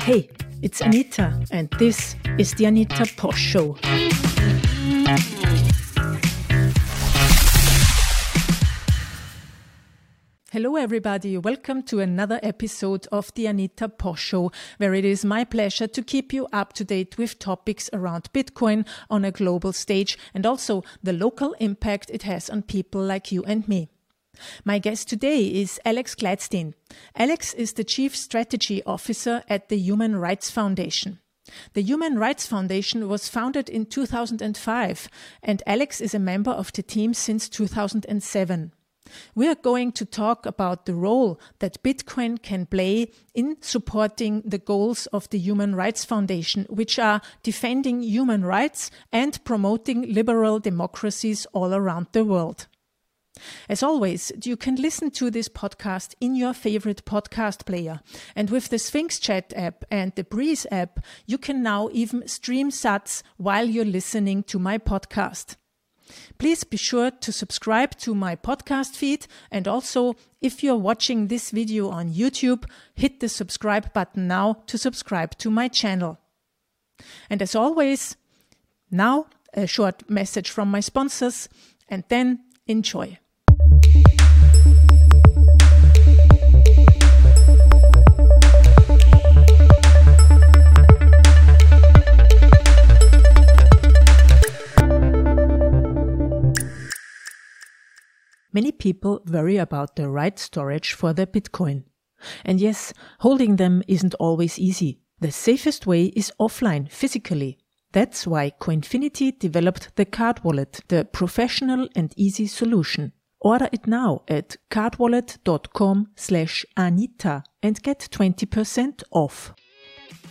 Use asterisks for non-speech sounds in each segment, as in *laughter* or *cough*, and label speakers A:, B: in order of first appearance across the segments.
A: Hey, it's Anita, and this is the Anita Posch Show. Hello, everybody. Welcome to another episode of the Anita Posch Show, where it is my pleasure to keep you up to date with topics around Bitcoin on a global stage and also the local impact it has on people like you and me. My guest today is Alex Gladstein. Alex is the Chief Strategy Officer at the Human Rights Foundation. The Human Rights Foundation was founded in 2005, and Alex is a member of the team since 2007. We are going to talk about the role that Bitcoin can play in supporting the goals of the Human Rights Foundation, which are defending human rights and promoting liberal democracies all around the world. As always, you can listen to this podcast in your favorite podcast player. And with the Sphinx Chat app and the Breez app, you can now even stream sats while you're listening to my podcast. Please be sure to subscribe to my podcast feed and also if you're watching this video on YouTube, hit the subscribe button now to subscribe to my channel. And as always, now a short message from my sponsors and then enjoy. Many people worry about the right storage for their Bitcoin. And yes, holding them isn't always easy. The safest way is offline, physically. That's why Coinfinity developed the Card Wallet, the professional and easy solution. Order it now at cardwallet.com slash Anita and get 20% off.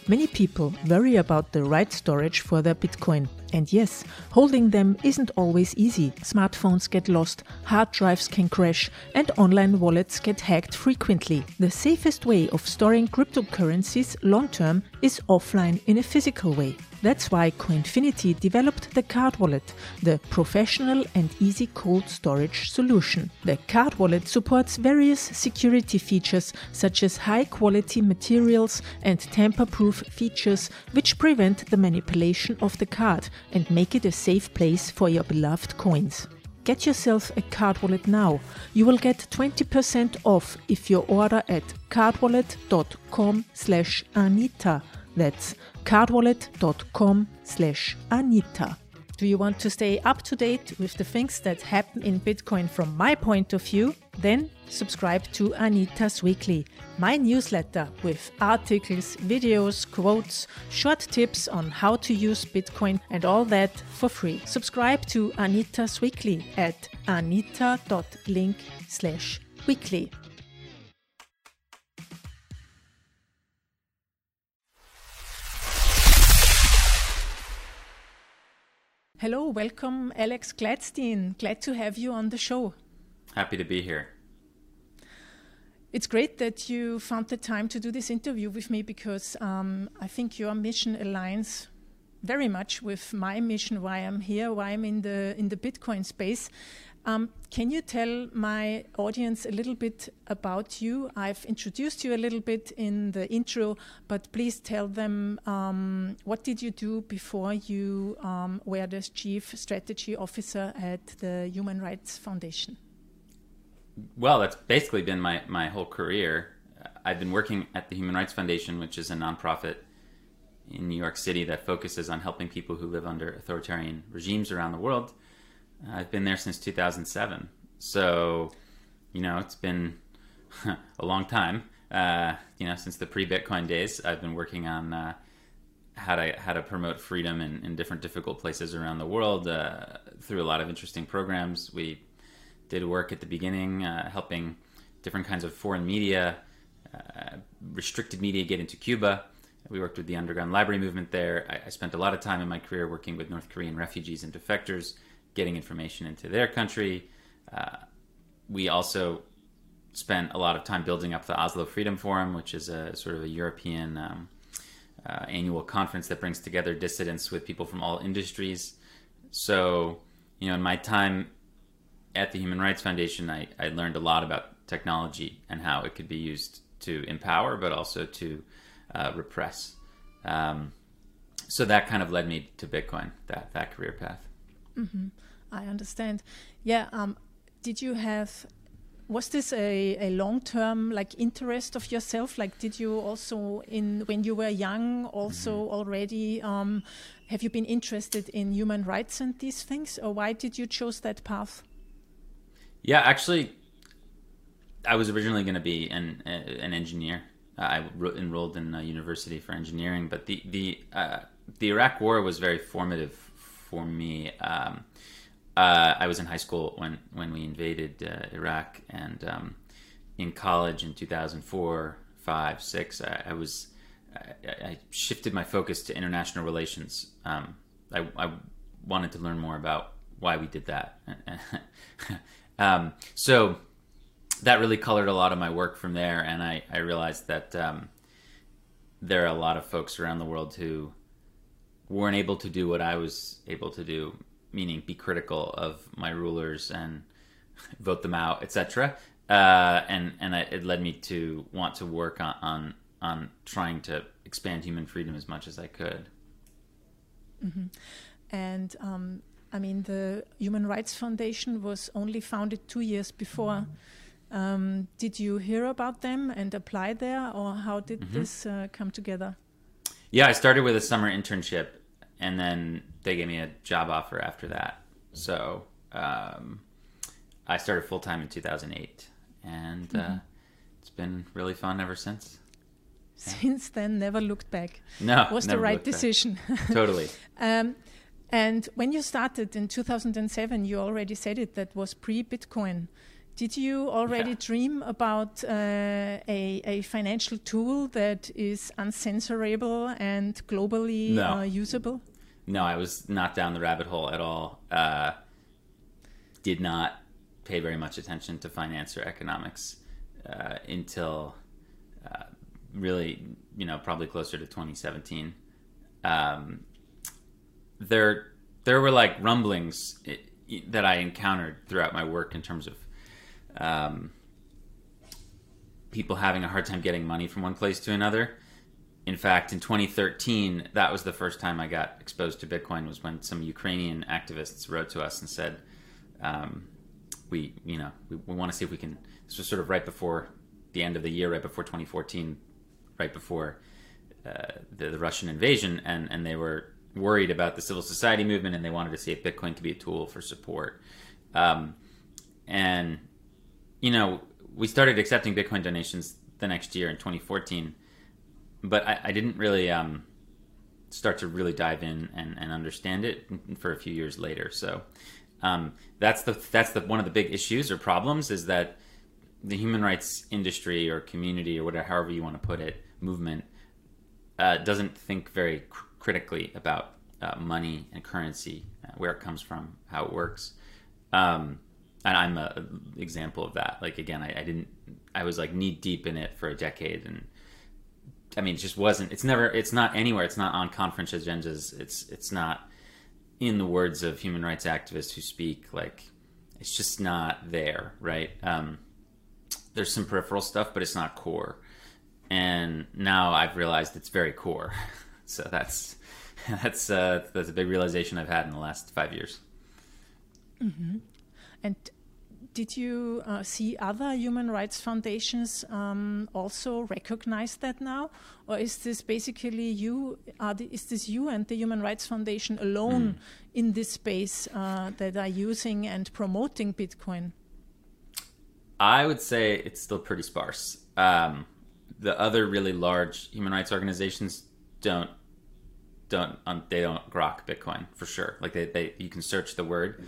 A: Many people worry about the right storage for their Bitcoin. And yes, holding them isn't always easy. Smartphones get lost, hard drives can crash, and online wallets get hacked frequently. The safest way of storing cryptocurrencies long term is offline in a physical way. That's why Coinfinity developed the Card Wallet, the professional and easy cold storage solution. The Card Wallet supports various security features such as high quality materials and tamper proof features which prevent the manipulation of the card and make it a safe place for your beloved coins. Get yourself a card wallet now. You will get 20% off if you order at cardwallet.com slash Anita. That's cardwallet.com slash Anita. Do you want to stay up to date with the things that happen in Bitcoin from my point of view? Then subscribe to Anita's Weekly, my newsletter with articles, videos, quotes, short tips on how to use Bitcoin and all that for free. Subscribe to Anita's Weekly at anita.link slash weekly. Hello, welcome, Alex Gladstein. Glad to have you on the show.
B: Happy to be here.
A: It's great that you found the time to do this interview with me because um, I think your mission aligns very much with my mission. Why I'm here, why I'm in the in the Bitcoin space. Um, can you tell my audience a little bit about you? I've introduced you a little bit in the intro, but please tell them um, what did you do before you um, were the chief strategy officer at the Human Rights Foundation?
B: Well, that's basically been my, my whole career. I've been working at the Human Rights Foundation, which is a nonprofit in New York City that focuses on helping people who live under authoritarian regimes around the world I've been there since 2007. So, you know, it's been *laughs* a long time. Uh, you know, since the pre-Bitcoin days, I've been working on uh, how to how to promote freedom in, in different difficult places around the world uh, through a lot of interesting programs. We did work at the beginning, uh, helping different kinds of foreign media, uh, restricted media get into Cuba. We worked with the underground library movement there. I, I spent a lot of time in my career working with North Korean refugees and defectors getting information into their country. Uh, we also spent a lot of time building up the Oslo Freedom Forum, which is a sort of a European um, uh, annual conference that brings together dissidents with people from all industries. So, you know, in my time at the Human Rights Foundation, I, I learned a lot about technology and how it could be used to empower, but also to uh, repress. Um, so that kind of led me to Bitcoin, that that career path.
A: Mm-hmm. I understand. Yeah. Um, did you have? Was this a, a long term like interest of yourself? Like, did you also in when you were young also mm-hmm. already um, have you been interested in human rights and these things, or why did you choose that path?
B: Yeah, actually, I was originally going to be an an engineer. I enrolled in a university for engineering, but the the uh, the Iraq War was very formative for me. Um, uh, I was in high school when when we invaded uh, Iraq, and um, in college in 2004, five, six, I, I was I, I, shifted my focus to international relations. Um, I, I, wanted to learn more about why we did that. *laughs* um, so that really colored a lot of my work from there, and I, realized that um, there are a lot of folks around the world who weren't able to do what I was able to do, meaning be critical of my rulers and *laughs* vote them out, etc. Uh, and and I, it led me to want to work on, on on trying to expand human freedom as much as I could.
A: Mm-hmm. And um, I mean, the Human Rights Foundation was only founded two years before. Mm-hmm. Um, did you hear about them and apply there, or how did mm-hmm. this uh, come together?
B: Yeah, I started with a summer internship, and then they gave me a job offer after that. So um, I started full time in 2008, and uh, mm-hmm. uh, it's been really fun ever since.
A: Since then, never looked back.
B: No,
A: was the right decision. *laughs*
B: totally.
A: um, and when you started in 2007, you already said it. That was pre-Bitcoin. Did you already yeah. dream about uh, a, a, financial tool that is uncensorable and globally no. uh, usable?
B: No, I was not down the rabbit hole at all. Uh, did not pay very much attention to finance or economics uh, until uh, really, you know, probably closer to 2017. Um, there, there were like rumblings that I encountered throughout my work in terms of um, people having a hard time getting money from one place to another. In fact, in 2013, that was the first time I got exposed to Bitcoin. Was when some Ukrainian activists wrote to us and said, um, "We, you know, we, we want to see if we can." This was sort of right before the end of the year, right before 2014, right before uh, the, the Russian invasion, and and they were worried about the civil society movement, and they wanted to see if Bitcoin could be a tool for support. Um, and you know, we started accepting Bitcoin donations the next year in 2014, but I, I didn't really um, start to really dive in and, and, understand it for a few years later. So um, that's the that's the one of the big issues or problems is that the human rights industry or community or whatever, however you want to put it, movement uh, doesn't think very cr- critically about uh, money and currency, uh, where it comes from, how it works. Um, and I'm a example of that. Like again, I, I, didn't. I was like knee deep in it for a decade, and I mean, it just wasn't. It's never. It's not anywhere. It's not on conference agendas. It's it's not in the words of human rights activists who speak. Like it's just not there, right? Um, there's some peripheral stuff, but it's not core. And now I've realized it's very core. *laughs* so that's *laughs* that's uh, that's a big realization I've had in the last five years.
A: Mm-hmm. And did you uh, see other human rights foundations um, also recognize that now, or is this basically you? The, is this you and the Human Rights Foundation alone mm. in this space uh, that are using and promoting Bitcoin?
B: I would say it's still pretty sparse. Um, the other really large human rights organizations don't don't um, they don't grok Bitcoin for sure. Like they, they you can search the word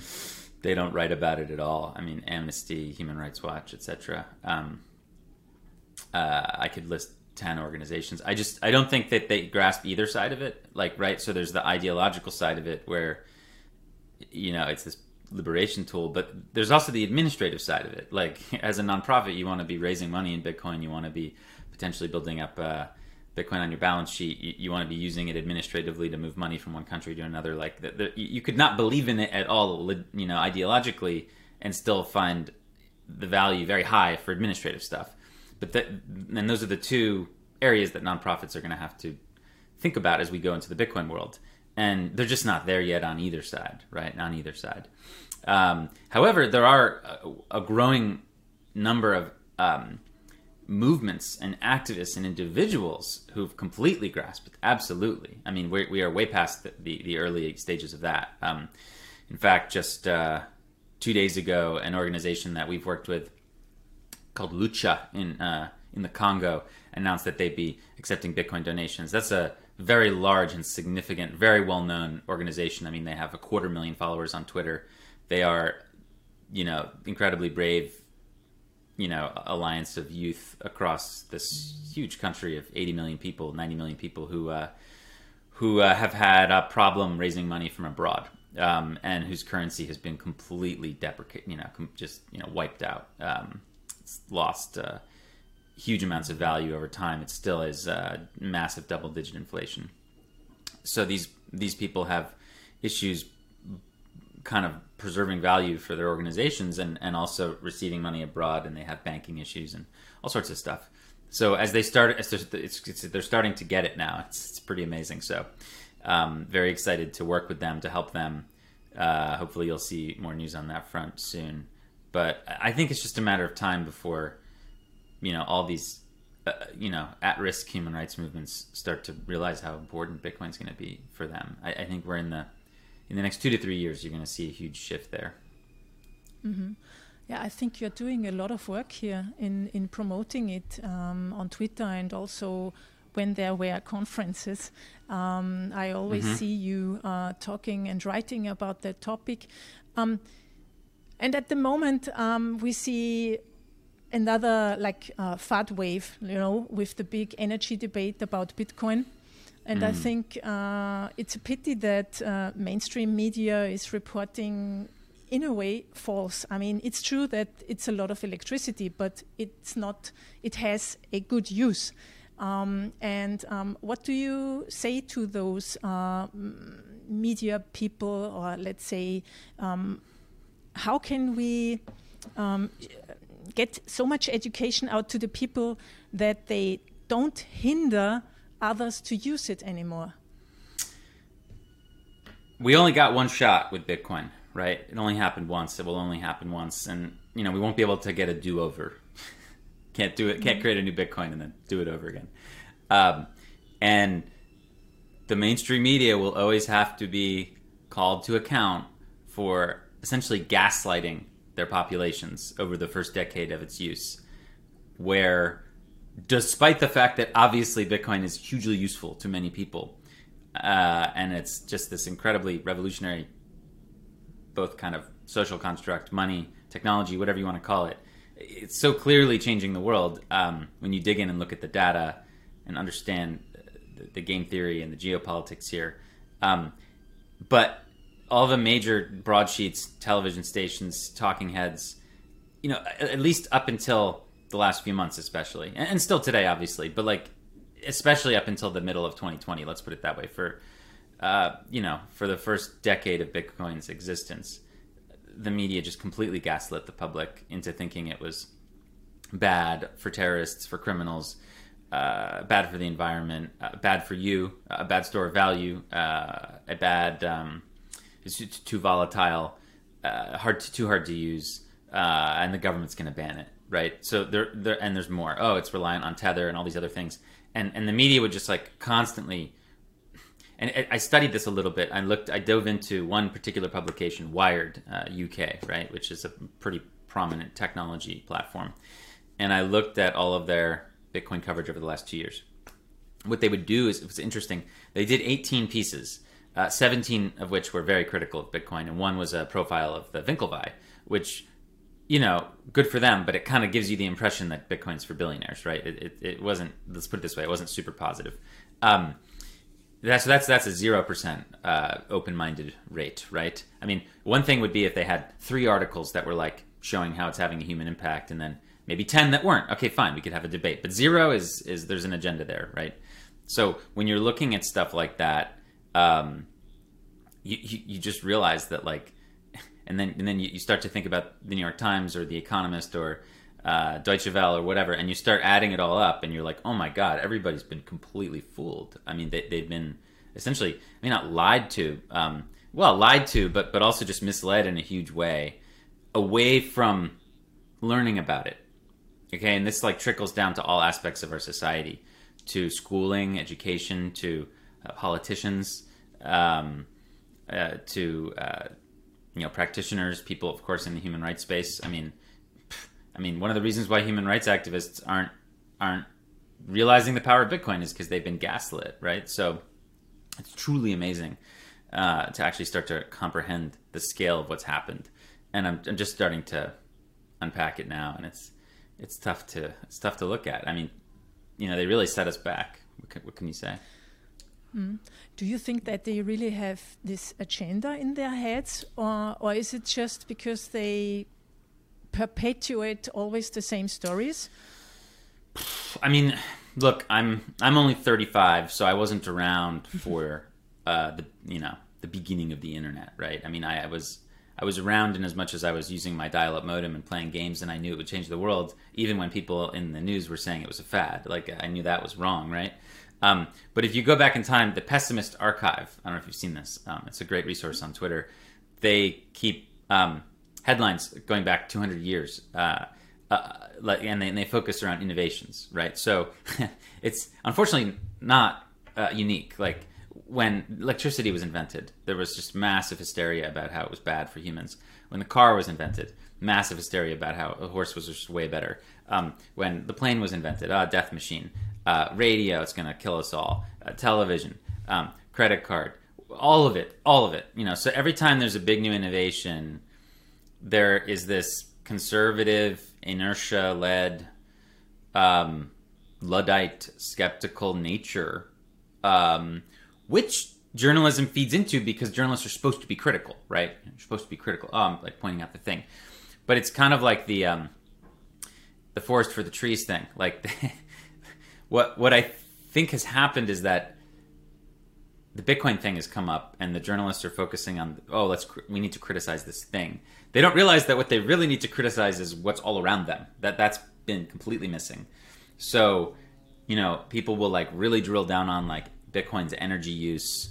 B: they don't write about it at all. I mean, Amnesty, Human Rights Watch, etc. Um, uh, I could list ten organizations. I just I don't think that they grasp either side of it. Like, right? So there's the ideological side of it where you know it's this liberation tool, but there's also the administrative side of it. Like, *laughs* as a nonprofit, you want to be raising money in Bitcoin. You want to be potentially building up. Uh, Bitcoin on your balance sheet, you, you, want to be using it administratively to move money from one country to another. Like the, the, you could not believe in it at all, you know, ideologically, and still find the value very high for administrative stuff. But that, and those are the two areas that nonprofits are going to have to think about as we go into the Bitcoin world. And they're just not there yet on either side, right? On either side. Um, however, there are a, a growing number of um, movements and activists and individuals who've completely grasped it. Absolutely. I mean, we're, we are way past the, the, the early stages of that. Um, in fact, just uh, two days ago, an organization that we've worked with called Lucha in uh, in the Congo announced that they'd be accepting Bitcoin donations. That's a very large and significant, very well known organization. I mean, they have a quarter million followers on Twitter. They are, you know, incredibly brave, you know, alliance of youth across this huge country of 80 million people, 90 million people who uh, who uh, have had a problem raising money from abroad. Um, and whose currency has been completely deprecated, you know, just you know wiped out. Um, it's lost uh, huge amounts of value over time. It still is uh, massive double digit inflation. So these these people have issues kind of preserving value for their organizations and, and also receiving money abroad and they have banking issues and all sorts of stuff. So as they start, it's, it's, it's, they're starting to get it now. It's, pretty amazing. So um, very excited to work with them to help them. Uh, hopefully you'll see more news on that front soon. But I think it's just a matter of time before you know all these uh, you know at-risk human rights movements start to realize how important Bitcoin's going to be for them. I, I, think we're in the in the next two to three years, you're going to see a huge shift there.
A: Mm-hmm. Yeah, I think you're doing a lot of work here in in promoting it um, on Twitter and also when there were conferences. Um, I always mm-hmm. see you uh, talking and writing about that topic. Um, and at the moment, um, we see another like uh, fad wave, you know, with the big energy debate about Bitcoin. And mm. I think uh, it's a pity that uh, mainstream media is reporting, in a way, false. I mean, it's true that it's a lot of electricity, but it's not. It has a good use. Um, and um, what do you say to those uh, media people, or let's say, um, how can we um, get so much education out to the people that they don't hinder others to use it anymore?
B: We only got one shot with Bitcoin, right? It only happened once. It will only happen once, and you know we won't be able to get a do-over. *laughs* can't do it. Can't mm-hmm. create a new Bitcoin and then do it over again. Um, and the mainstream media will always have to be called to account for essentially gaslighting their populations over the first decade of its use, where despite the fact that obviously Bitcoin is hugely useful to many people, uh, and it's just this incredibly revolutionary, both kind of social construct, money, technology, whatever you want to call it. It's so clearly changing the world um, when you dig in and look at the data and understand the, the game theory and the geopolitics here. Um, but all the major broadsheets, television stations, talking heads, you know, at least up until the last few months, especially, and, still today, obviously, but like especially up until the middle of 2020. Let's put it that way. For uh, you know, for the first decade of Bitcoin's existence, the media just completely gaslit the public into thinking it was bad for terrorists, for criminals, uh, bad for the environment, uh, bad for you, a bad store of value, uh, a bad um, it's too volatile, uh, hard to, too hard to use, uh, and the government's going to ban it, right? So there, there, and there's more. Oh, it's reliant on tether and all these other things, and and the media would just like constantly. And I studied this a little bit. I looked, I dove into one particular publication, Wired uh, UK, right, which is a pretty prominent technology platform, and I looked at all of their Bitcoin coverage over the last two years. What they would do is it was interesting. They did 18 pieces uh, 17 of which were very critical of Bitcoin, and one was a profile of the Winklevi, which, you know, good for them, but it kind of gives you the impression that Bitcoin's for billionaires, right? It, it, it, wasn't, let's put it this way, it wasn't super positive. Um, that's that's that's a zero percent uh, open-minded rate, right? I mean, one thing would be if they had three articles that were like showing how it's having a human impact, and then maybe ten that weren't. Okay, fine, we could have a debate. But zero is is there's an agenda there, right? So when you're looking at stuff like that, um, you, you, you just realize that like, and then and then you, you start to think about the New York Times or the Economist or uh, Deutsche Welle or whatever, and you start adding it all up, and you're like, oh my god, everybody's been completely fooled. I mean, they, they've been essentially, I mean, not lied to, um, well, lied to, but but also just misled in a huge way, away from learning about it. Okay, and this like trickles down to all aspects of our society, to schooling, education, to uh, politicians, um, uh, to uh, you know practitioners, people, of course, in the human rights space. I mean, I mean, one of the reasons why human rights activists aren't aren't realizing the power of Bitcoin is because they've been gaslit, right? So it's truly amazing uh, to actually start to comprehend the scale of what's happened, and I'm, I'm just starting to unpack it now, and it's it's tough to it's tough to look at. I mean, you know, they really set us back. What can, what can you say?
A: Mm. Do you think that they really have this agenda in their heads, or or is it just because they perpetuate always the same stories?
B: I mean, look, I'm I'm only 35, so I wasn't around for uh, the you know the beginning of the internet, right? I mean, I, I was I was around in as much as I was using my dial-up modem and playing games, and I knew it would change the world. Even when people in the news were saying it was a fad, like I knew that was wrong, right? Um, but if you go back in time, the Pessimist Archive, I don't know if you've seen this. Um, it's a great resource on Twitter. They keep um, headlines going back 200 years. Uh, uh, and, they, and, they, focus around innovations, right? So *laughs* it's unfortunately not uh, unique. Like when electricity was invented, there was just massive hysteria about how it was bad for humans. When the car was invented, massive hysteria about how a horse was just way better. Um, when the plane was invented, ah, death machine, uh, radio, it's going to kill us all, uh, television, um, credit card, all of it, all of it. You know, so every time there's a big new innovation, there is this conservative, inertia led, um, Luddite, skeptical nature, um, which journalism feeds into because journalists are supposed to be critical, right? You're supposed to be critical, um, like pointing out the thing. But it's kind of like the um, the forest for the trees thing. Like *laughs* what what I think has happened is that the Bitcoin thing has come up, and the journalists are focusing on, oh, let's we need to criticize this thing. They don't realize that what they really need to criticize is what's all around them. That that's been completely missing. So, you know, people will like really drill down on like Bitcoin's energy use,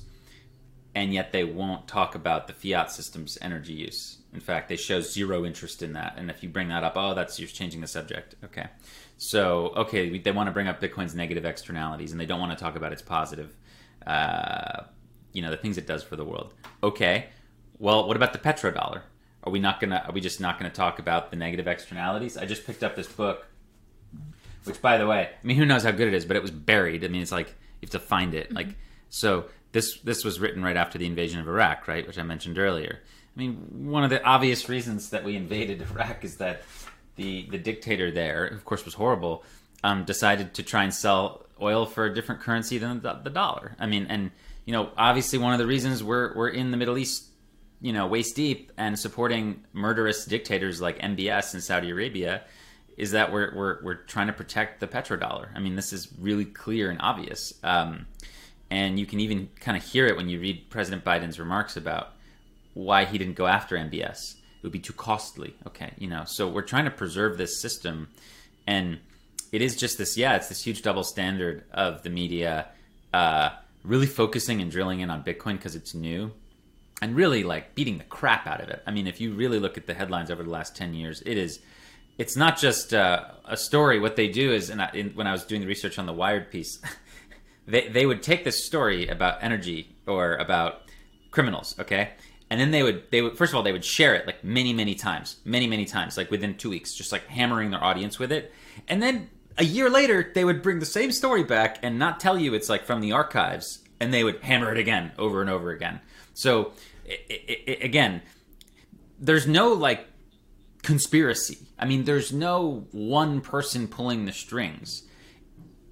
B: and yet they won't talk about the fiat system's energy use. In fact, they show zero interest in that. And if you bring that up, oh, that's you're changing the subject. Okay, so okay, they want to bring up Bitcoin's negative externalities, and they don't want to talk about its positive uh, you know the things it does for the world. Okay, well, what about the petrodollar? Are we not gonna? Are we just not gonna talk about the negative externalities? I just picked up this book, which, by the way, I mean, who knows how good it is, but it was buried. I mean, it's like you have to find it. Mm-hmm. Like, so this this was written right after the invasion of Iraq, right, which I mentioned earlier. I mean, one of the obvious reasons that we invaded *laughs* Iraq is that the the dictator there, of course, was horrible. Um, decided to try and sell oil for a different currency than the, the dollar. I mean, and you know, obviously, one of the reasons we're we're in the Middle East, you know, waist deep and supporting murderous dictators like MBS in Saudi Arabia is that we're we're we're trying to protect the petrodollar. I mean, this is really clear and obvious. Um, and you can even kind of hear it when you read President Biden's remarks about why he didn't go after MBS. It would be too costly. Okay, you know, so we're trying to preserve this system, and it is just this yeah it's this huge double standard of the media uh, really focusing and drilling in on bitcoin because it's new and really like beating the crap out of it i mean if you really look at the headlines over the last 10 years it is it's not just uh, a story what they do is and in, when i was doing the research on the wired piece *laughs* they, they would take this story about energy or about criminals okay and then they would they would first of all they would share it like many many times many many times like within two weeks just like hammering their audience with it and then a year later, they would bring the same story back and not tell you it's like from the archives, and they would hammer it again over and over again. So, it, it, it, again, there's no like conspiracy. I mean, there's no one person pulling the strings,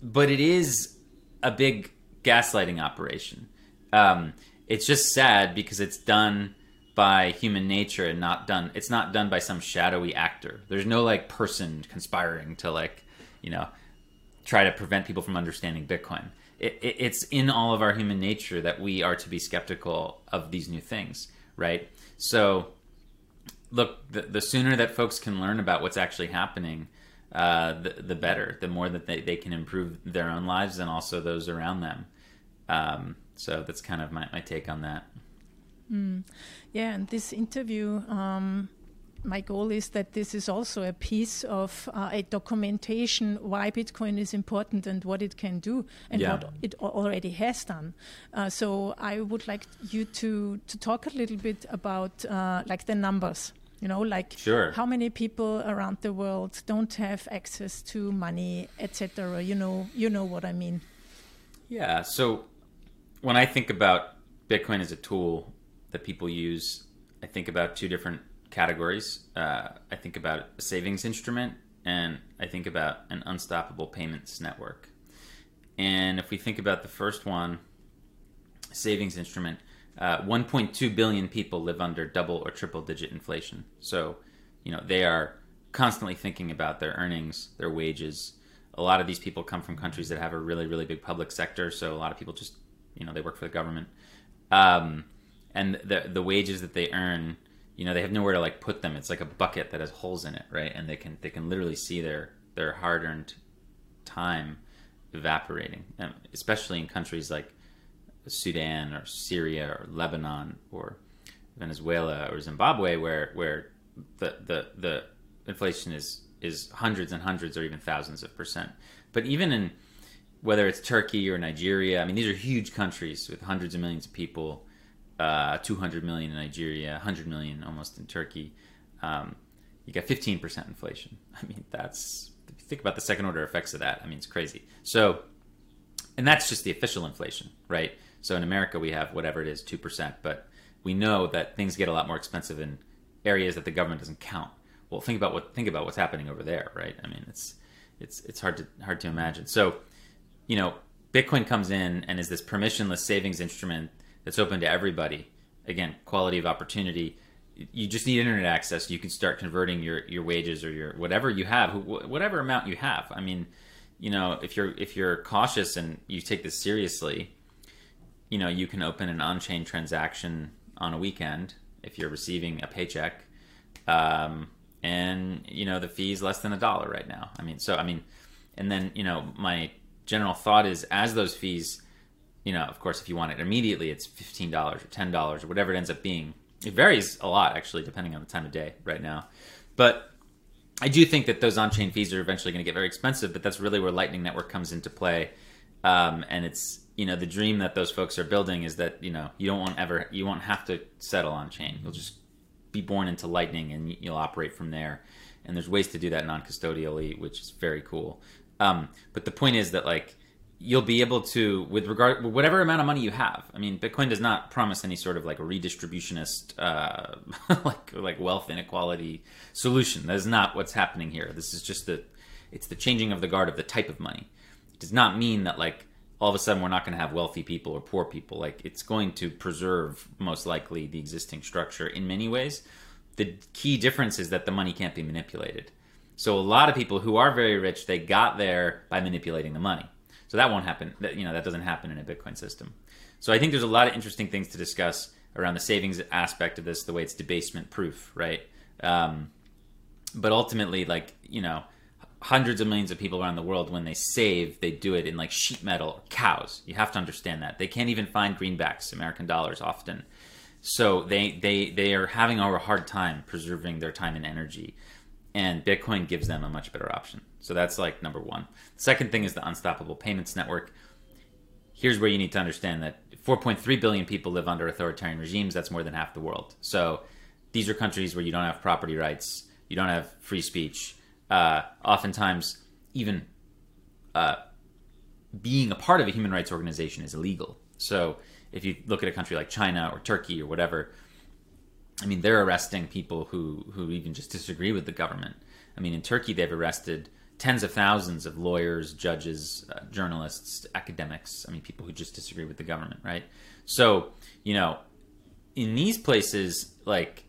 B: but it is a big gaslighting operation. Um, it's just sad because it's done by human nature and not done. It's not done by some shadowy actor. There's no like person conspiring to like you know, try to prevent people from understanding Bitcoin. It, it, it's in all of our human nature that we are to be skeptical of these new things, right? So, look, the, the sooner that folks can learn about what's actually happening, uh, the, the better. The more that they, they can improve their own lives and also those around them. Um, so that's kind of my, my take on that.
A: Mm. Yeah, and this interview, um, my goal is that this is also a piece of uh, a documentation why Bitcoin is important and what it can do and yeah. what it already has done. Uh, so I would like you to to talk a little bit about uh, like the numbers. You know, like
B: sure.
A: how many people around the world don't have access to money, etc. You know, you know what I mean.
B: Yeah. So when I think about Bitcoin as a tool that people use, I think about two different categories. Uh, I think about a savings instrument and I think about an unstoppable payments network. And if we think about the first one, savings instrument, uh, 1.2 billion people live under double or triple digit inflation. So, you know, they are constantly thinking about their earnings, their wages. A lot of these people come from countries that have a really, really big public sector. So a lot of people just, you know, they work for the government. Um, and the the wages that they earn you know they have nowhere to like put them. It's like a bucket that has holes in it right? And they can they can literally see their their hard-earned time evaporating um, especially in countries like Sudan or Syria or Lebanon or Venezuela or Zimbabwe where where the the the inflation is is hundreds and hundreds or even thousands of percent. But even in whether it's Turkey or Nigeria I mean these are huge countries with hundreds of millions of people uh, 200 million in Nigeria, 100 million almost in Turkey. Um, you got 15% inflation. *laughs* I mean, that's think about the second order effects of that. I mean, it's crazy. So, and that's just the official inflation, right? So in America, we have whatever it is, 2%, but we know that things get a lot more expensive in areas that the government doesn't count. Well, think about what think about what's happening over there, right? I mean, it's it's it's hard to hard to imagine. So, you know, Bitcoin comes in and is this permissionless savings instrument that's open to everybody. Again, quality of opportunity. You just need internet access. You can start converting your, your wages or your whatever you have, whatever amount you have. I mean, you know, if you're if you're cautious and you take this seriously, you know, you can open an on-chain transaction on a weekend if you're receiving a paycheck, um, and you know the fee is less than a dollar right now. I mean, so I mean, and then you know my general thought is as those fees you know, of course, if you want it immediately, it's fifteen dollars or ten dollars or whatever it ends up being. It varies a lot, actually, depending on the time of day right now. But I do think that those on-chain fees are eventually going to get very expensive. But that's really where Lightning Network comes into play. Um, and it's you know the dream that those folks are building is that you know you don't want ever you won't have to settle on chain. You'll just be born into Lightning and you'll operate from there. And there's ways to do that non-custodially, which is very cool. Um, but the point is that like you'll be able to with regard whatever amount of money you have i mean bitcoin does not promise any sort of like redistributionist uh, *laughs* like like wealth inequality solution. That is not what's happening here. This is just the it's the changing of the guard of the type of money. It does not mean that like all of a sudden we're not going to have wealthy people or poor people. Like it's going to preserve most likely the existing structure in many ways. The key difference is that the money can't be manipulated so a lot of people who are very rich they got there by manipulating the money so that won't happen. That you know that doesn't happen in a Bitcoin system. So I think there's a lot of interesting things to discuss around the savings aspect of this, the way it's debasement proof, right? Um, but ultimately, like you know, hundreds of millions of people around the world, when they save, they do it in like sheet metal cows. You have to understand that they can't even find greenbacks, American dollars, often. So they they they are having a hard time preserving their time and energy and Bitcoin gives them a much better option. So that's like number one. The second thing is the Unstoppable Payments Network. Here's where you need to understand that 4.3 billion people live under authoritarian regimes. That's more than half the world. So these are countries where you don't have property rights, you don't have free speech. Uh, oftentimes, even uh, being a part of a human rights organization is illegal. So if you look at a country like China or Turkey or whatever, I mean, they're arresting people who who even just disagree with the government. I mean, in Turkey, they've arrested tens of thousands of lawyers, judges, uh, journalists, academics. I mean, people who just disagree with the government, right? So, you know, in these places, like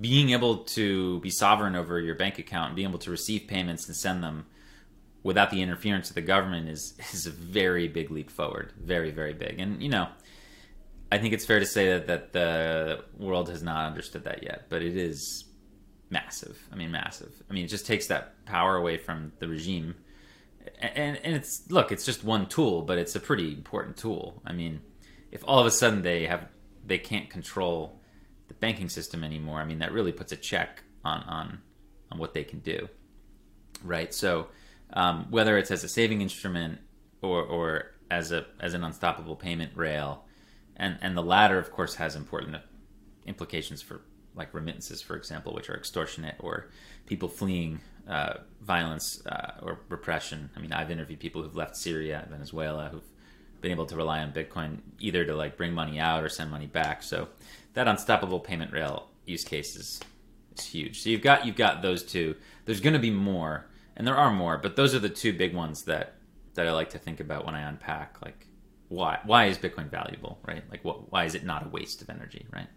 B: being able to be sovereign over your bank account and being able to receive payments and send them without the interference of the government is *laughs* is a very big leap forward, very very big. And you know, I think it's fair to say that, that the world has not understood that yet, but it is massive. I mean, massive. I mean, it just takes that power away from the regime. And, and it's, look, it's just one tool, but it's a pretty important tool. I mean, if all of a sudden they have, they can't control the banking system anymore, I mean, that really puts a check on, on, on what they can do. Right. So, um, whether it's as a saving instrument or, or as a, as an unstoppable payment rail, and and the latter, of course, has important implications for like remittances, for example, which are extortionate or people fleeing uh, violence uh, or repression. I mean, I've interviewed people who've left Syria, Venezuela, who've been able to rely on Bitcoin either to like bring money out or send money back. So that unstoppable payment rail use case is, is huge. So you've got you've got those two. There's going to be more, and there are more, but those are the two big ones that that I like to think about when I unpack like why why is Bitcoin valuable, right? Like what why is it not a waste of energy, right?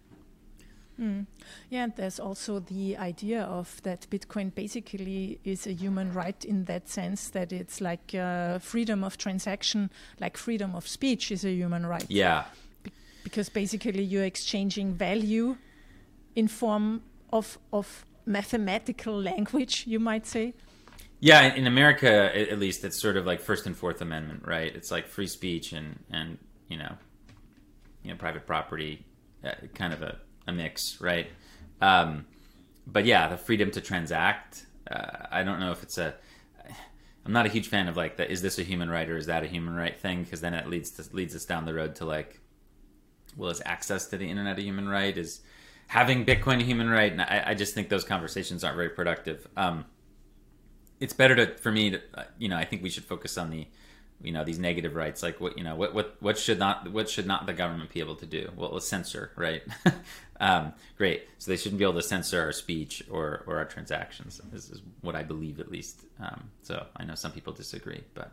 A: Mm. Yeah, and there's also the idea of that Bitcoin basically is a human right in that sense that it's like uh, freedom of transaction, like freedom of speech is a human right.
B: Yeah.
A: Be because basically you're exchanging value in form of of mathematical language, you might say.
B: Yeah, in America, at least, it's sort of like First and Fourth Amendment, right? It's like free speech and and you know, you know, private property, uh, kind of a, a mix, right? Um, but yeah, the freedom to transact. Uh, I don't know if it's a. I'm not a huge fan of like the is this a human right or is that a human right thing because then it leads to leads us down the road to like, well, is access to the internet a human right? Is having Bitcoin a human right? And I, I just think those conversations aren't very productive. Um, it's better to for me to you know I think we should focus on the you know these negative rights like what you know what what what should not what should not the government be able to do? Well censor right? *laughs* Um, great. So they shouldn't be able to censor our speech or or our transactions this is what i believe at least. Um, so i know some people disagree but.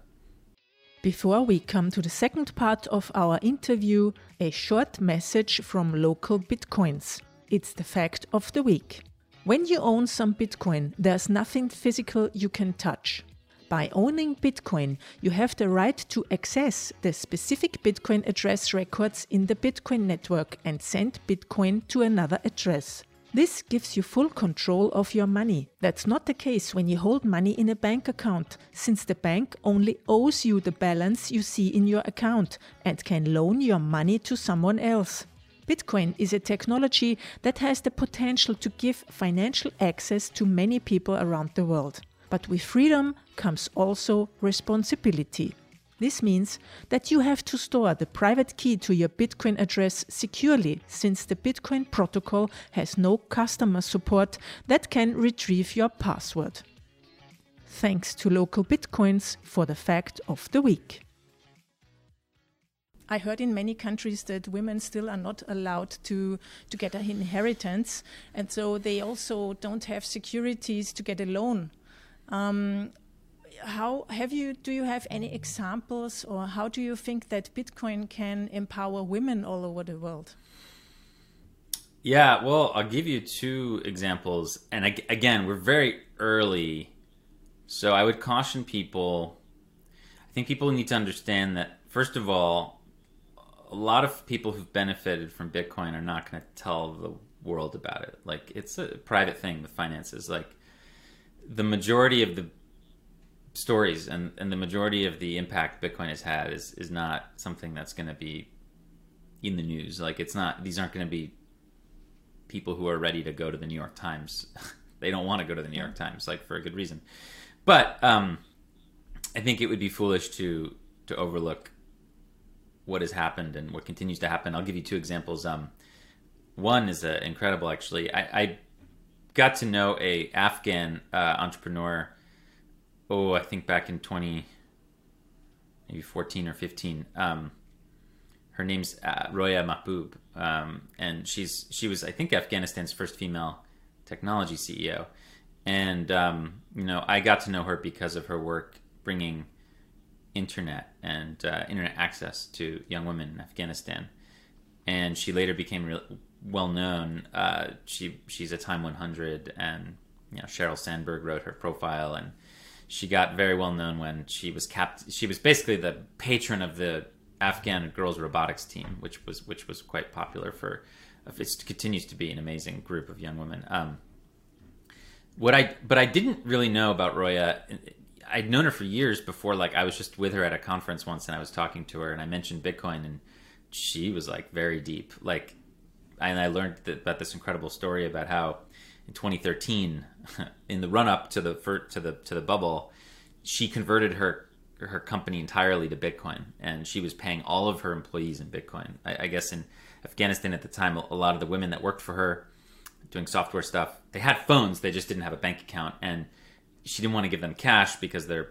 A: Before we come to the second part of our interview a short message from LocalBitcoins. It's the fact of the week when you own some Bitcoin, there's nothing physical you can touch. By owning Bitcoin, you have the right to access the specific Bitcoin address records in the Bitcoin network and send Bitcoin to another address. This gives you full control of your money. That's not the case when you hold money in a bank account, since the bank only owes you the balance you see in your account and can loan your money to someone else. Bitcoin is a technology that has the potential to give financial access to many people around the world. But with freedom comes also responsibility. This means that you have to store the private key to your Bitcoin address securely, since the Bitcoin protocol has no customer support that can retrieve your password. Thanks to LocalBitcoins for the fact of the week. I heard in many countries that women still are not allowed to, to get an inheritance, and so they also don't have securities to get a loan. Um, how have you? Do you have any examples, or how do you think that Bitcoin can empower women all over the world?
B: Yeah, well, I'll give you two examples, and again, we're very early, so I would caution people. I think people need to understand that first of all, a lot of people who've benefited from Bitcoin are not going to tell the world about it. Like it's a private thing with finances. Like the majority of the stories and, and the majority of the impact Bitcoin has had is is not something that's going to be in the news. Like it's not. These aren't going to be people who are ready to go to the New York Times. *laughs* they don't want to go to the New York Times, like for a good reason. But um, I think it would be foolish to to overlook what has happened and what continues to happen. I'll give you two examples. Um, one is uh, incredible, actually. I, I, got to know a Afghan uh, entrepreneur. Oh, I think back in twenty, maybe fourteen or fifteen. Um, her name's uh, Roya Mahboob, um, and she's she was I think Afghanistan's first female technology CEO, and um, you know I got to know her because of her work bringing internet and uh, internet access to young women in Afghanistan. And she later became real, well known. Uh, she she's a Time 100, and you know Sheryl Sandberg wrote her profile, and she got very well known when she was capped. She was basically the patron of the Afghan girls robotics team, which was which was quite popular for. It continues to be an amazing group of young women. Um, what I but I didn't really know about Roya. I'd known her for years before. Like I was just with her at a conference once, and I was talking to her, and I mentioned Bitcoin, and she was like very deep. Like, and I learned that, about this incredible story about how in 2013, *laughs* in the run up to the to the to the bubble, she converted her her company entirely to Bitcoin, and she was paying all of her employees in Bitcoin. I, I guess in Afghanistan at the time, a lot of the women that worked for her doing software stuff, they had phones, they just didn't have a bank account, and she didn't want to give them cash because their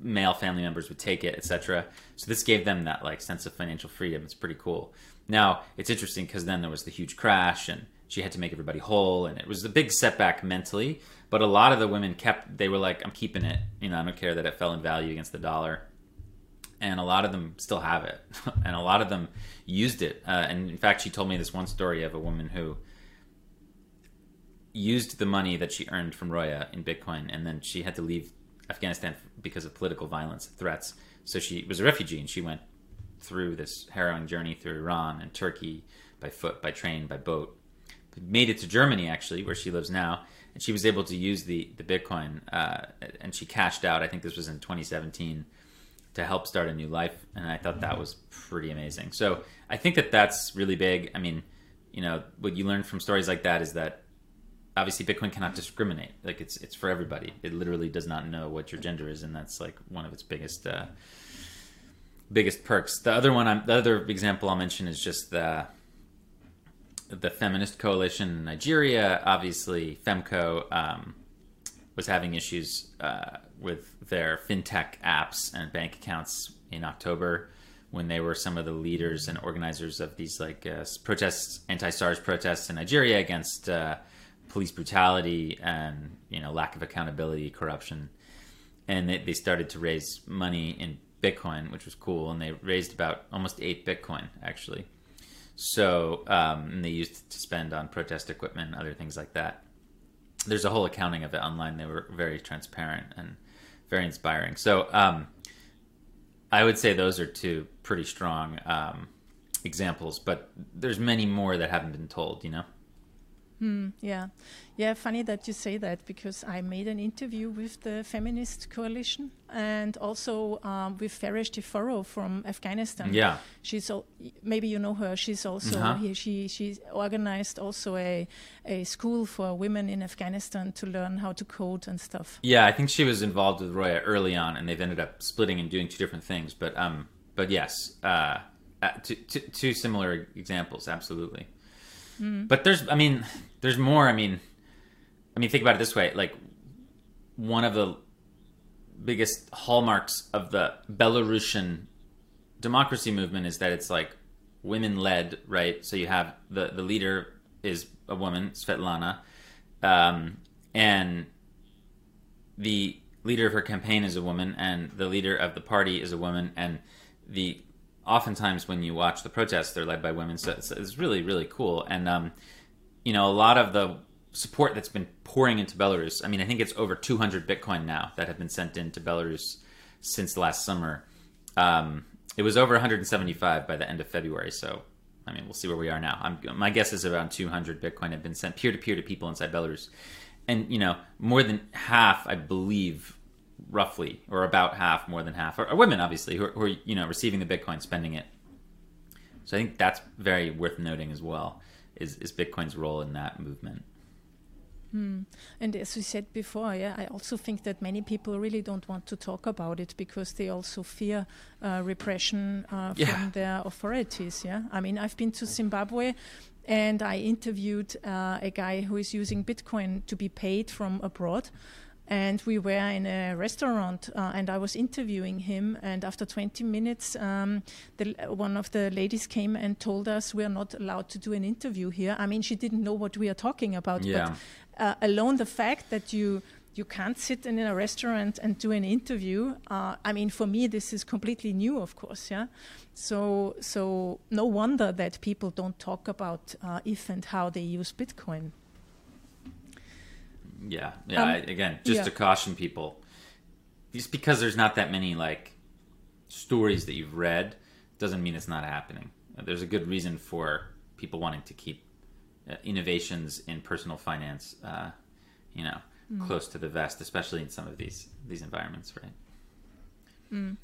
B: male family members would take it, etc. So this gave them that like sense of financial freedom. It's pretty cool. Now it's interesting because then there was the huge crash, and she had to make everybody whole, and it was a big setback mentally. But a lot of the women kept, they were like, I'm keeping it. You know, I don't care that it fell in value against the dollar. And a lot of them still have it. *laughs* and a lot of them used it. Uh, and in fact, she told me this one story of a woman who used the money that she earned from Roya in Bitcoin, and then she had to leave Afghanistan because of political violence threats. So she was a refugee, and she went through this harrowing journey through Iran and Turkey by foot, by train, by boat. Made it to Germany, actually, where she lives now and she was able to use the the Bitcoin, uh, and she cashed out. I think this was in 2017 to help start a new life, and I thought that was pretty amazing. So I think that that's really big. I mean, you know, what you learn from stories like that is that obviously Bitcoin cannot discriminate. Like it's it's for everybody. It literally does not know what your gender is, and that's like one of its biggest. Uh, biggest perks. The other one, I'm, the other example I'll mention is just the the feminist coalition in Nigeria, obviously Femco, um, was having issues uh, with their fintech apps and bank accounts in October when they were some of the leaders and organizers of these like uh, protests, anti-SARS protests in Nigeria against uh, police brutality and you know lack of accountability, corruption, and they, they started to raise money in Bitcoin, which was cool, and they raised about almost eight Bitcoin actually so um, they used to spend on protest equipment and other things like that. There's a whole accounting of it online. They were very transparent and very inspiring. So um, I would say those are two pretty strong um, examples, but there's many more that haven't been told. You know.
A: Mm, yeah, yeah. Funny that you say that because I made an interview with the Feminist Coalition and also um, with Fereshteh Forough from Afghanistan.
B: Yeah,
A: she's al- maybe you know her. She's also uh-huh. she she organized also a a school for women in Afghanistan to learn how to code and stuff.
B: Yeah, I think she was involved with Roya early on, and they've ended up splitting and doing two different things. But um, but yes, uh, uh two, two, two similar examples, absolutely. Mm. But there's, I mean, there's more. I mean, I mean, think about it this way: like one of the biggest hallmarks of the Belarusian democracy movement is that it's like women led, right? So you have the the leader is a woman, Svetlana, um, and the leader of her campaign is a woman, and the leader of the party is a woman, and the oftentimes when you watch the protests, they're led by women. So it's, it's really, really cool. And, um, you know, a lot of the support that's been pouring into Belarus, I mean, I think it's over 200 Bitcoin now that have been sent into Belarus since last summer. Um, it was over 175 by the end of February. So, I mean, we'll see where we are now. I'm, my guess is around 200 Bitcoin have been sent peer to peer to people inside Belarus. And, you know, more than half, I believe, roughly, or about half, more than half, are, women, obviously, who are, who are, you know receiving the Bitcoin, spending it. So I think that's very worth noting as well. Is is Bitcoin's role in that movement?
A: Hmm. And as we said before, yeah, I also think that many people really don't want to talk about it because they also fear uh, repression uh, yeah. from their authorities. Yeah, I mean, I've been to Zimbabwe and I interviewed uh, a guy who is using Bitcoin to be paid from abroad and we were in a restaurant uh, and i was interviewing him and after 20 minutes um, the, one of the ladies came and told us we're not allowed to do an interview here i mean she didn't know what we are talking about
B: yeah.
A: but uh, alone the fact that you you can't sit in a restaurant and do an interview. Uh, I mean, for me, this is completely new, of course. Yeah, so so no wonder that people don't talk about uh, if and how they use Bitcoin.
B: Yeah, yeah. Um, I, again, just yeah. to caution people, just because there's not that many like stories that you've read doesn't mean it's not happening. There's a good reason for people wanting to keep uh, innovations in personal finance, uh, you know, mm. close to the vest, especially in some of these these environments, right?
A: Mm.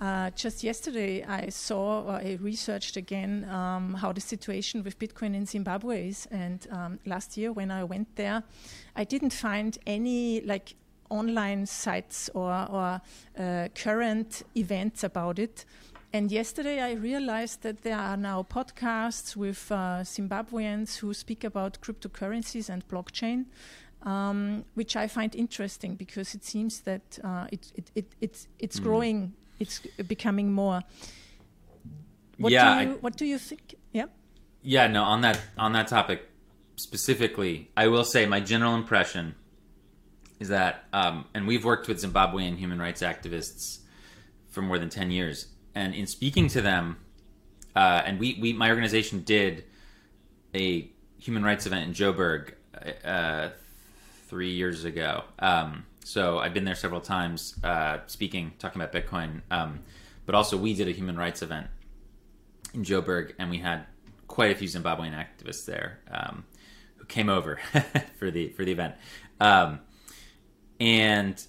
A: Uh, just yesterday, I saw, or I researched again um, how the situation with Bitcoin in Zimbabwe is. And um, last year, when I went there, I didn't find any like online sites or, or uh, current events about it. And yesterday I realized that there are now podcasts with uh, Zimbabweans who speak about cryptocurrencies and blockchain, um, which I find interesting because it seems that uh, it, it, it, it's, it's mm. growing, it's becoming more. What
B: yeah,
A: do you, I, what do you think? Yeah.
B: Yeah, no, on that on that topic specifically, I will say my general impression is that, um, and we've worked with Zimbabwean human rights activists for more than ten years, and in speaking to them, uh, and we, we, my organization did a human rights event in Joburg uh, three years ago. Um, so I've been there several times, uh, speaking, talking about Bitcoin. Um, but also, we did a human rights event in Joburg, and we had quite a few Zimbabwean activists there um, who came over *laughs* for the for the event. Um, and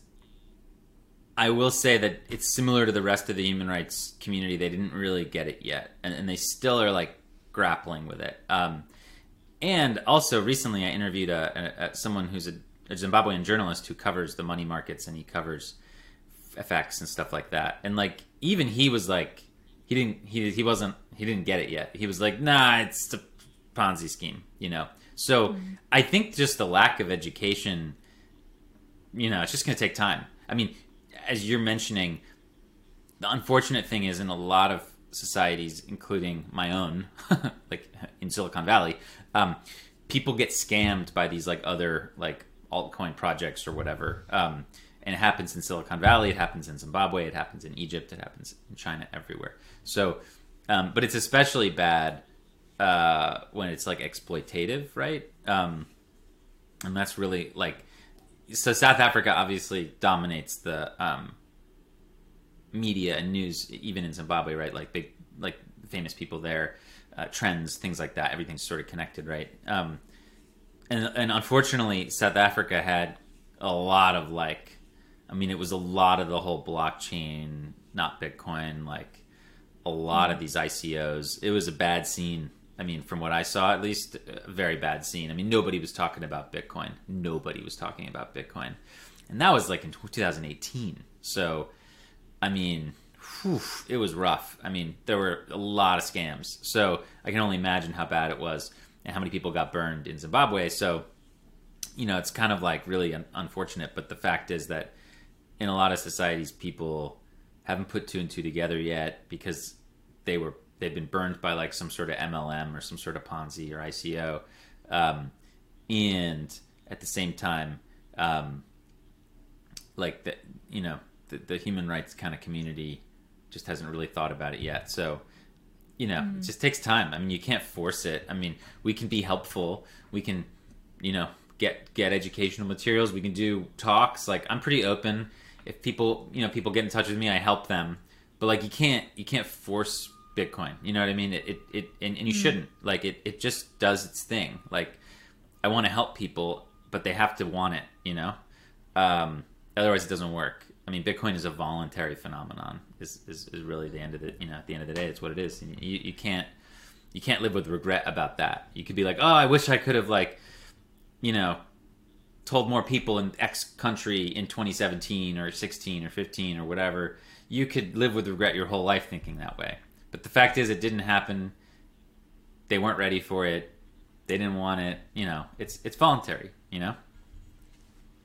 B: I will say that it's similar to the rest of the human rights community. They didn't really get it yet, and, and they still are like grappling with it. Um, and also, recently, I interviewed a, a, a someone who's a, a, Zimbabwean journalist who covers the money markets and he covers FX and stuff like that. And like, even he was like, he didn't, he he wasn't, he didn't get it yet. He was like, nah, it's a Ponzi scheme, you know. So mm. I think just the lack of education you know, it's just going to take time. I mean, as you're mentioning, the unfortunate thing is in a lot of societies, including my own, *laughs* like in Silicon Valley, um, people get scammed by these like other like altcoin projects or whatever. Um, and it happens in Silicon Valley, it happens in Zimbabwe, it happens in Egypt, it happens in China, everywhere. So, um, but it's especially bad uh, when it's like exploitative, right? Um, and that's really like so South Africa obviously dominates the um, media and news, even in Zimbabwe, right? Like big, like famous people there, uh, trends, things like that. Everything's sort of connected, right? Um, and and unfortunately, South Africa had a lot of like, I mean, it was a lot of the whole blockchain, not Bitcoin, like a lot mm-hmm. of these ICOs. It was a bad scene I mean, from what I saw, at least, a very bad scene. I mean, nobody was talking about Bitcoin. Nobody was talking about Bitcoin, and that was like in 2018. So, I mean, whew, it was rough. I mean, there were a lot of scams. So I can only imagine how bad it was and how many people got burned in Zimbabwe. So, you know, it's kind of like really un- unfortunate. But the fact is that in a lot of societies, people haven't put two and two together yet because they were they've been burned by like some sort of MLM or some sort of Ponzi or ICO, um, and at the same time, um, like the you know the, the, human rights kind of community just hasn't really thought about it yet. So you know, mm. it just takes time. I mean, you can't force it. I mean, we can be helpful. We can, you know, get get educational materials. We can do talks. Like I'm pretty open. If people, you know, people get in touch with me, I help them. But like you can't you can't force Bitcoin. You know what I mean? It it, it and, and you mm shouldn't. Like it it just does its thing. Like I want to help people, but they have to want it, you know? Um, otherwise it doesn't work. I mean, Bitcoin is a voluntary phenomenon. Is, is is really the end of the you know at the end of the day, it's what it is. You you can't you can't live with regret about that. You could be like, oh, I wish I could have like, you know, told more people in X country in 2017 or 16 or 15 or whatever. You could live with regret your whole life thinking that way. But the fact is, it didn't happen. They weren't ready for it. They didn't want it. You know, it's it's voluntary. You know.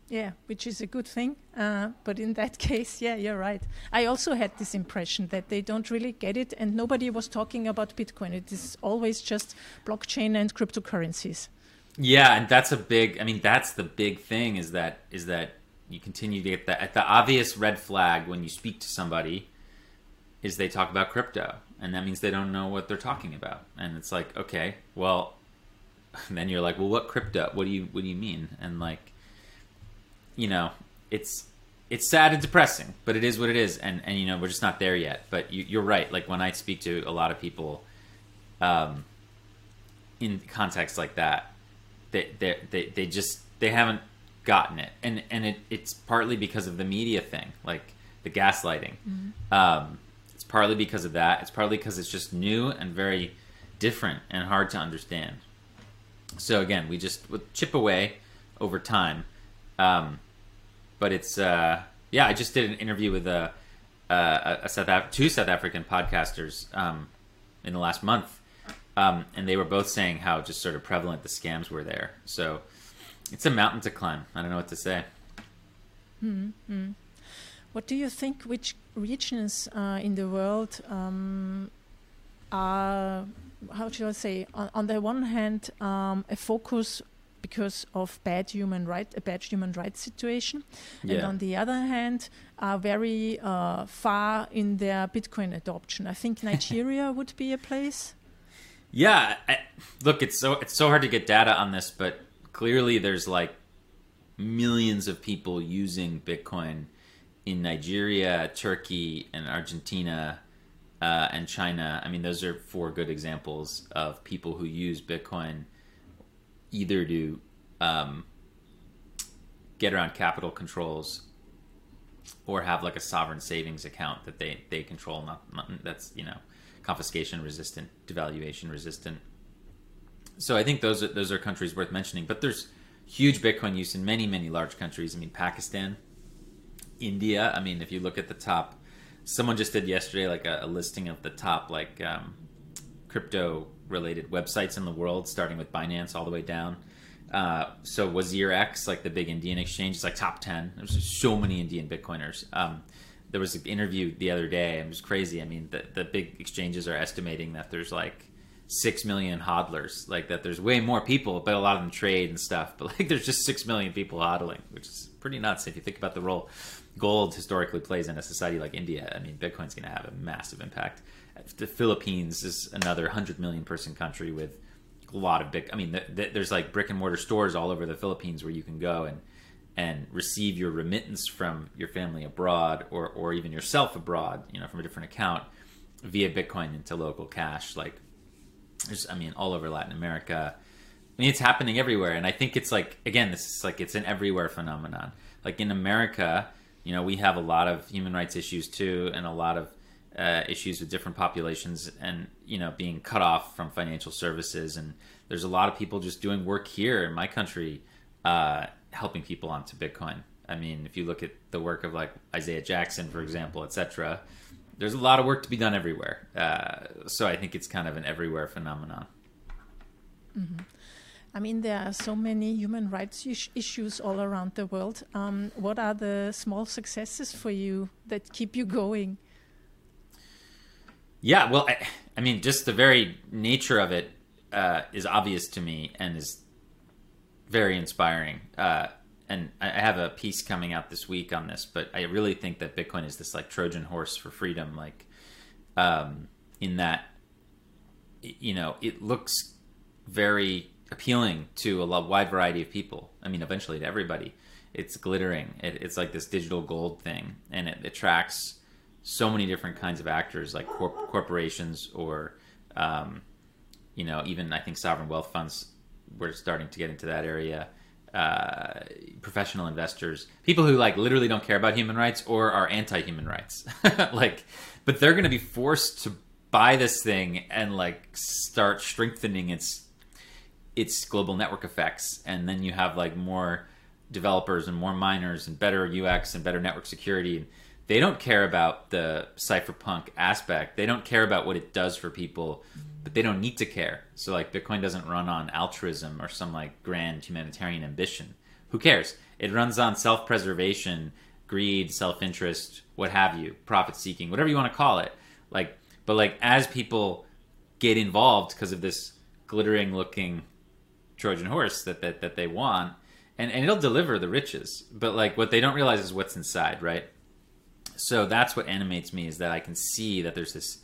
A: Yeah, which is a good thing. Uh, but in that *laughs* case, yeah, you're right. I also had this impression that they don't really get it, and nobody was talking about Bitcoin. It is always just blockchain and cryptocurrencies.
B: Yeah, and that's a big. I mean, that's the big thing. Is that is that you continue to get that at the obvious red flag when you speak to somebody is they talk about crypto and that means they don't know what they're talking about. And it's like, okay, well, *laughs* then you're like, well, what crypto? What do you what do you mean? And like, you know, it's it's sad and depressing, but it is what it is, and and you know we're just not there yet. But you, are right. Like when I speak to a lot of people, um, in contexts like that, they they they, they just they haven't gotten it, and and it, it's partly because of the media thing, like the gaslighting. Mm-hmm. Um, it's partly because of that. It's partly because it's just new and very different and hard to understand. So again, we just chip away over time. Um, but it's uh, yeah. I just did an interview with a, a, a South Af- two South African podcasters um, in the last month, um, and they were both saying how just sort of prevalent the scams were there. So it's a mountain to climb. I don't know what to say.
C: Mm-hmm. What do you think? Which regions uh, in the world um, are, how should I say, on, on the one hand, um, a focus because of bad human right, a bad human rights situation, yeah. and on the other hand, are very uh, far in their Bitcoin adoption. I think *laughs* Nigeria would be a place.
B: Yeah, I, look, it's so it's so hard to get data on this, but clearly there's like millions of people using Bitcoin in Nigeria, Turkey, and Argentina, uh, and China. I mean, those are four good examples of people who use Bitcoin either to um, get around capital controls or have like a sovereign savings account that they, they control. Not, not that's you know confiscation resistant, devaluation resistant. So I think those are, those are countries worth mentioning. But there's huge Bitcoin use in many many large countries. I mean Pakistan India. I mean, if you look at the top, someone just did yesterday like a, a listing of the top like um, crypto related websites in the world, starting with Binance all the way down. Uh, so WazirX, like the big Indian exchange, is like top ten. There's so many Indian Bitcoiners. Um, there was an interview the other day. And it was crazy. I mean, the the big exchanges are estimating that there's like six million hodlers. Like that, there's way more people, but a lot of them trade and stuff. But *laughs* like, there's just six million people hodling, which is pretty nuts if you think about the role gold historically plays in a society like India. I mean, Bitcoin's going to have a massive impact. The Philippines is another 100 million person country with a lot of big. I mean, the, the, there's like brick and mortar stores all over the Philippines where you can go and and receive your remittance from your family abroad or or even yourself abroad, you know, from a different account via Bitcoin into local cash. Like, there's, I mean, all over Latin America. I mean, it's happening everywhere, and I think it's like again, this is like it's an everywhere phenomenon. Like in America, you know, we have a lot of human rights issues too, and a lot of uh, issues with different populations, and you know, being cut off from financial services. And there's a lot of people just doing work here in my country, uh, helping people onto Bitcoin. I mean, if you look at the work of like Isaiah Jackson, for example, etc., there's a lot of work to be done everywhere. Uh, so I think it's kind of an everywhere phenomenon.
C: Mm-hmm. I mean, there are so many human rights is issues all around the world. Um, what are the small successes for you that keep you going?
B: Yeah, well, I, I mean, just the very nature of it uh, is obvious to me and is very inspiring. Uh, and I have a piece coming out this week on this, but I really think that Bitcoin is this like Trojan horse for freedom, like um, in that, you know, it looks very appealing to a wide variety of people. I mean, eventually to everybody. It's glittering. It, it's like this digital gold thing, and it attracts so many different kinds of actors, like corp- corporations or, um, you know, even I think sovereign wealth funds. We're starting to get into that area. Uh, professional investors, people who like literally don't care about human rights or are anti-human rights, *laughs* like, but they're going to be forced to buy this thing and like start strengthening its its global network effects, and then you have like more developers and more miners and better UX and better network security. They don't care about the cypherpunk aspect. They don't care about what it does for people, but they don't need to care. So like Bitcoin doesn't run on altruism or some like grand humanitarian ambition. Who cares? It runs on self-preservation, greed, self-interest, what have you, profit seeking, whatever you want to call it. Like but like as people get involved because of this glittering looking Trojan horse that, that, that they want. And, and it'll deliver the riches. But like what they don't realize is what's inside, right? So that's what animates me is that I can see that there's this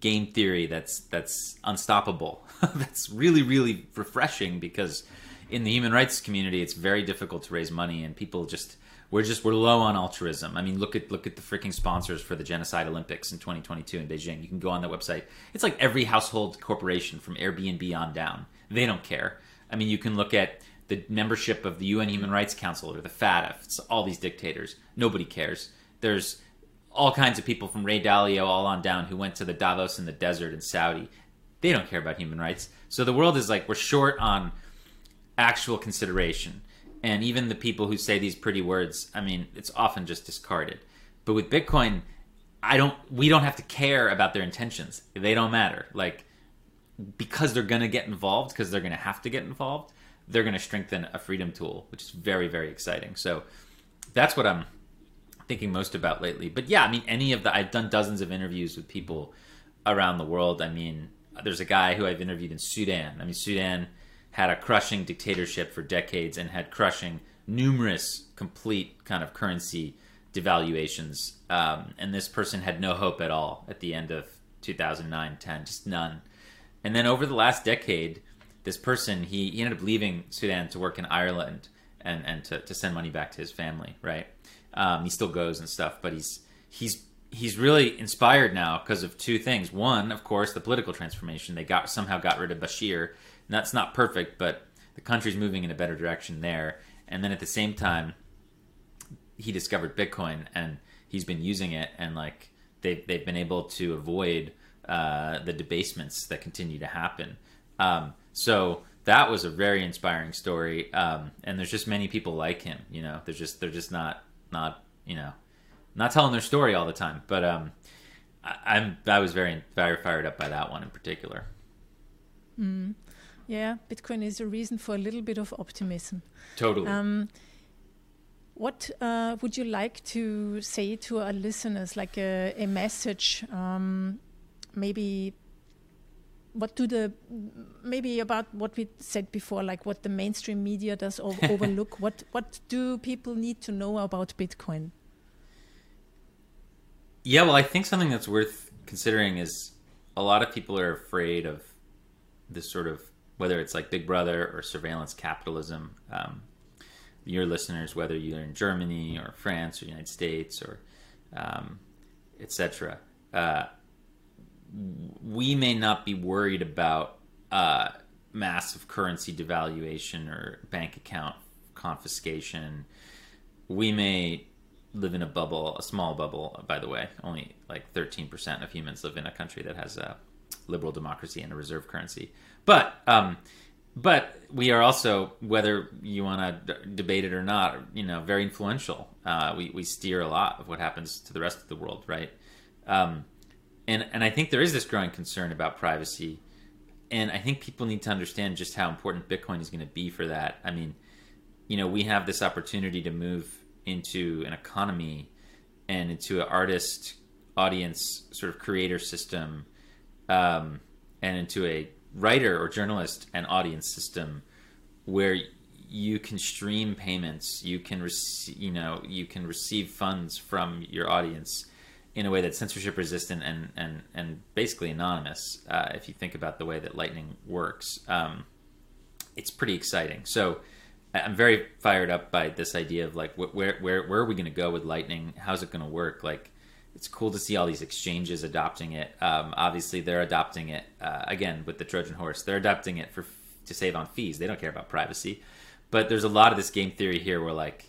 B: game theory that's that's unstoppable. *laughs* that's really, really refreshing because in the human rights community it's very difficult to raise money and people just we're just we're low on altruism. I mean, look at look at the freaking sponsors for the Genocide Olympics in 2022 in Beijing. You can go on their website. It's like every household corporation from Airbnb on down. They don't care. I mean, you can look at the membership of the UN Human Rights Council or the FATF. It's all these dictators. Nobody cares. There's all kinds of people from Ray Dalio all on down who went to the Davos in the desert in Saudi. They don't care about human rights. So the world is like we're short on actual consideration. And even the people who say these pretty words, I mean, it's often just discarded. But with Bitcoin, I don't we don't have to care about their intentions. They don't matter. Like because they're going to get involved because they're going to have to get involved, they're going to strengthen a freedom tool, which is very very exciting. So that's what I'm thinking most about lately. But yeah, I mean any of the I've done dozens of interviews with people around the world. I mean, there's a guy who I've interviewed in Sudan. I mean, Sudan had a crushing dictatorship for decades and had crushing numerous complete kind of currency devaluations. Um, and this person had no hope at all at the end of 2009 10, just none. And then over the last decade, this person, he, he ended up leaving Sudan to work in Ireland and, and to, to send money back to his family, right? Um, he still goes and stuff, but he's he's he's really inspired now because of two things. One, of course, the political transformation. They got somehow got rid of Bashir that's not perfect, but the country's moving in a better direction there. And then at the same time, he discovered Bitcoin and he's been using it, and like they've they've been able to avoid uh, the debasements that continue to happen. Um, so that was a very inspiring story, um, and there's just many people like him. You know, they're just they're just not not you know not telling their story all the time. But um, I, I'm I was very very fired up by that one in particular.
C: Mm. Yeah, Bitcoin is a reason for a little bit of optimism.
B: Totally.
C: Um, what uh, would you like to say to our listeners, like a, a message? Um, maybe what do the maybe about what we said before, like what the mainstream media does *laughs* overlook? What what do people need to know about Bitcoin?
B: Yeah, well, I think something that's worth considering is a lot of people are afraid of this sort of whether it's like Big Brother or surveillance capitalism. Um, your listeners, whether you're in Germany or France or United States or um, etc., uh, we may not be worried about uh, massive currency devaluation or bank account confiscation. We may live in a bubble, a small bubble, by the way. Only like 13% of humans live in a country that has a liberal democracy and a reserve currency. But um, but we are also, whether you want to d- debate it or not, you know, very influential. Uh, we we steer a lot of what happens to the rest of the world, right? Um, and and I think there is this growing concern about privacy, and I think people need to understand just how important Bitcoin is going to be for that. I mean, you know, we have this opportunity to move into an economy and into an artist audience sort of creator system um, and into a writer or journalist and audience system where you can stream payments, you can receive, you know, you can receive funds from your audience in a way that's censorship resistant and and and basically anonymous. Uh, if you think about the way that Lightning works, um, it's pretty exciting. So. I'm very fired up by this idea of like where where where are we going to go with Lightning? How's it going to work? Like it's cool to see all these exchanges adopting it. Um, obviously, they're adopting it uh, again with the Trojan horse. They're adopting it for to save on fees. They don't care about privacy. But there's a lot of this game theory here where like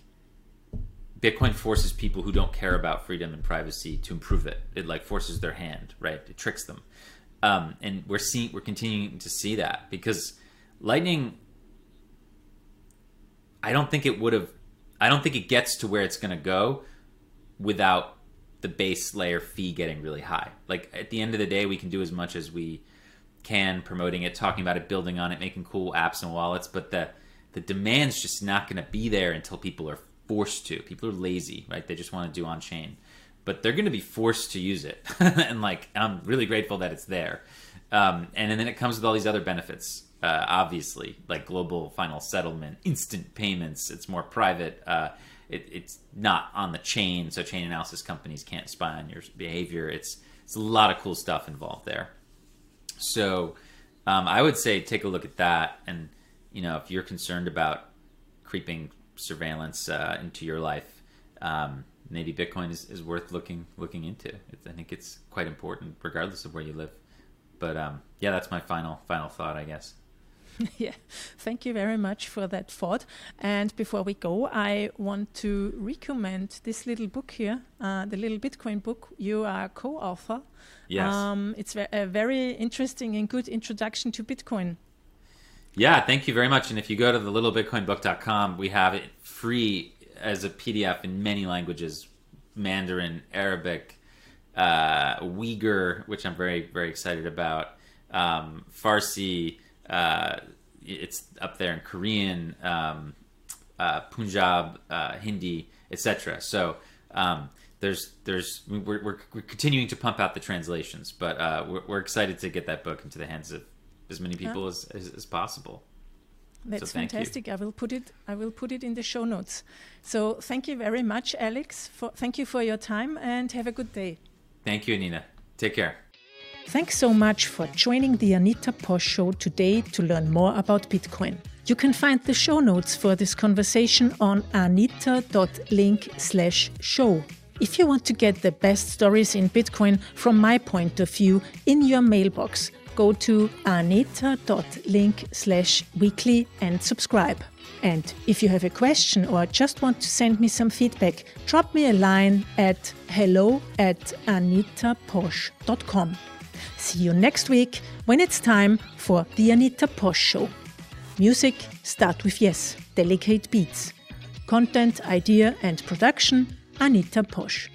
B: Bitcoin forces people who don't care about freedom and privacy to improve it. It like forces their hand, right? It tricks them. Um, and we're seeing we're continuing to see that because Lightning. I don't think it would have. I don't think it gets to where it's going to go without the base layer fee getting really high. Like at the end of the day, we can do as much as we can promoting it, talking about it, building on it, making cool apps and wallets, but the the demand's just not going to be there until people are forced to. People are lazy, right? They just want to do on chain, but they're going to be forced to use it, *laughs* and like I'm really grateful that it's there. Um, and, and then it comes with all these other benefits, uh, obviously, like global final settlement, instant payments. It's more private. Uh, it, it's not on the chain, so chain analysis companies can't spy on your behavior. It's it's a lot of cool stuff involved there. So um, I would say take a look at that, and you know if you're concerned about creeping surveillance uh, into your life, um, maybe Bitcoin is, is worth looking looking into. It's, I think it's quite important, regardless of where you live. But um, yeah, that's my final final thought, I guess. *laughs*
C: yeah, thank you very much for that thought. And before we go, I want to recommend this little book here, uh, the little Bitcoin book. You are co-author.
B: Yes.
C: Um, it's a very interesting and good introduction to Bitcoin.
B: Yeah, thank you very much. And if you go to the littlebitcoinbook.com, we have it free as a PDF in many languages Mandarin, Arabic, uh, Uyghur, which I'm very, very excited about, um, Farsi, uh, it's up there in Korean, um, uh, Punjab, uh, Hindi, etc. So um, there's there's we're, we're, we're, continuing to pump out the translations, but uh, we're, we're, excited to get that book into the hands of as many people yeah. as, as, as possible.
C: That's so fantastic. You. I will put it. I will put it in the show notes. So thank you very much, Alex. For, thank you for your time and have a good day.
B: Thank you, Nina. Take care.
A: Thanks so much for joining the Anita Posch Show today to learn more about Bitcoin. You can find the show notes for this conversation on anita.link slash show. If you want to get the best stories in Bitcoin from my point of view in your mailbox, go to anita.link slash weekly and subscribe. And if you have a question or just want to send me some feedback, drop me a line at hello at anitaposch.com. See you next week when it's time for the Anita Posch Show. Music start with yes, delicate beats. Content, idea and production Anita Posch.